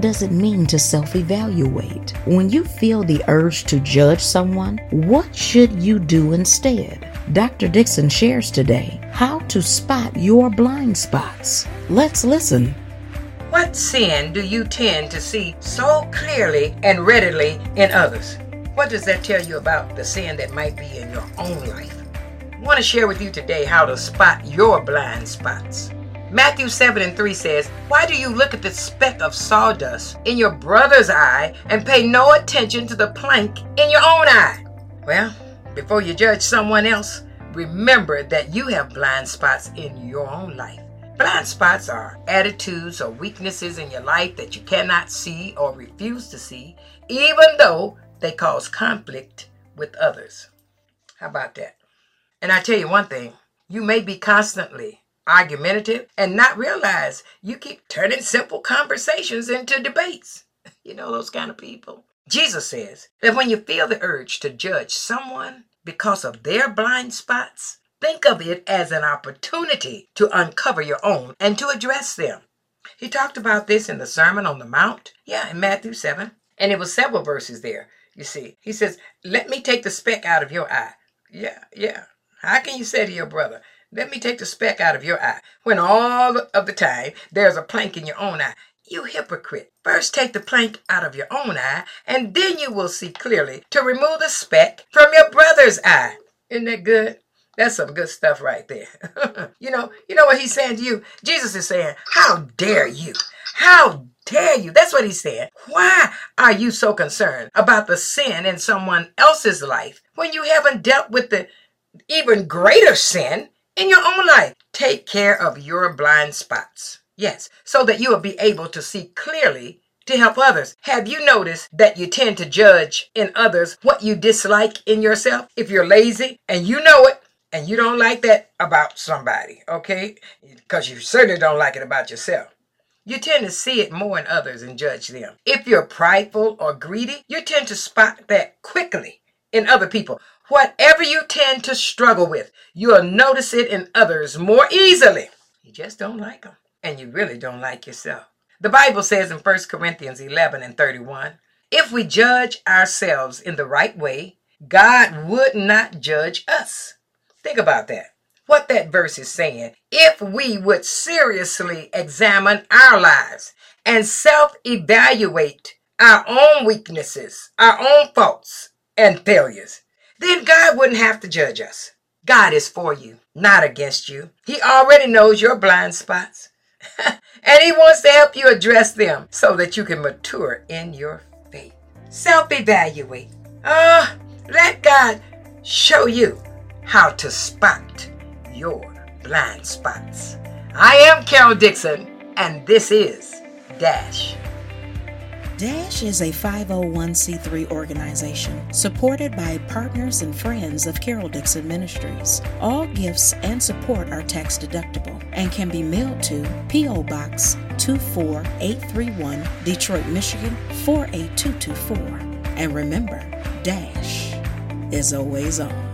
does it mean to self evaluate? When you feel the urge to judge someone, what should you do instead? Dr. Dixon shares today how to spot your blind spots. Let's listen. What sin do you tend to see so clearly and readily in others? What does that tell you about the sin that might be in your own life? I want to share with you today how to spot your blind spots. Matthew 7 and 3 says, Why do you look at the speck of sawdust in your brother's eye and pay no attention to the plank in your own eye? Well, before you judge someone else, remember that you have blind spots in your own life. Blind spots are attitudes or weaknesses in your life that you cannot see or refuse to see, even though they cause conflict with others. How about that? And I tell you one thing you may be constantly argumentative and not realize you keep turning simple conversations into debates. You know those kind of people. Jesus says that when you feel the urge to judge someone because of their blind spots, think of it as an opportunity to uncover your own and to address them. He talked about this in the Sermon on the Mount, yeah, in Matthew 7, and it was several verses there. You see, he says, Let me take the speck out of your eye. Yeah, yeah. How can you say to your brother, let me take the speck out of your eye when all of the time there's a plank in your own eye. You hypocrite. First take the plank out of your own eye, and then you will see clearly to remove the speck from your brother's eye. Isn't that good? That's some good stuff right there. you know, you know what he's saying to you? Jesus is saying, How dare you? How dare you? That's what he's saying. Why are you so concerned about the sin in someone else's life when you haven't dealt with the even greater sin in your own life. Take care of your blind spots. Yes, so that you will be able to see clearly to help others. Have you noticed that you tend to judge in others what you dislike in yourself? If you're lazy and you know it, and you don't like that about somebody, okay? Because you certainly don't like it about yourself. You tend to see it more in others and judge them. If you're prideful or greedy, you tend to spot that quickly in other people. Whatever you tend to struggle with, you'll notice it in others more easily. You just don't like them, and you really don't like yourself. The Bible says in 1 Corinthians 11 and 31 if we judge ourselves in the right way, God would not judge us. Think about that. What that verse is saying. If we would seriously examine our lives and self evaluate our own weaknesses, our own faults and failures, then God wouldn't have to judge us. God is for you, not against you. He already knows your blind spots. and He wants to help you address them so that you can mature in your faith. Self evaluate. Ah, uh, let God show you how to spot your blind spots. I am Carol Dixon, and this is Dash. DASH is a 501c3 organization supported by partners and friends of Carol Dixon Ministries. All gifts and support are tax deductible and can be mailed to P.O. Box 24831, Detroit, Michigan 48224. And remember, DASH is always on.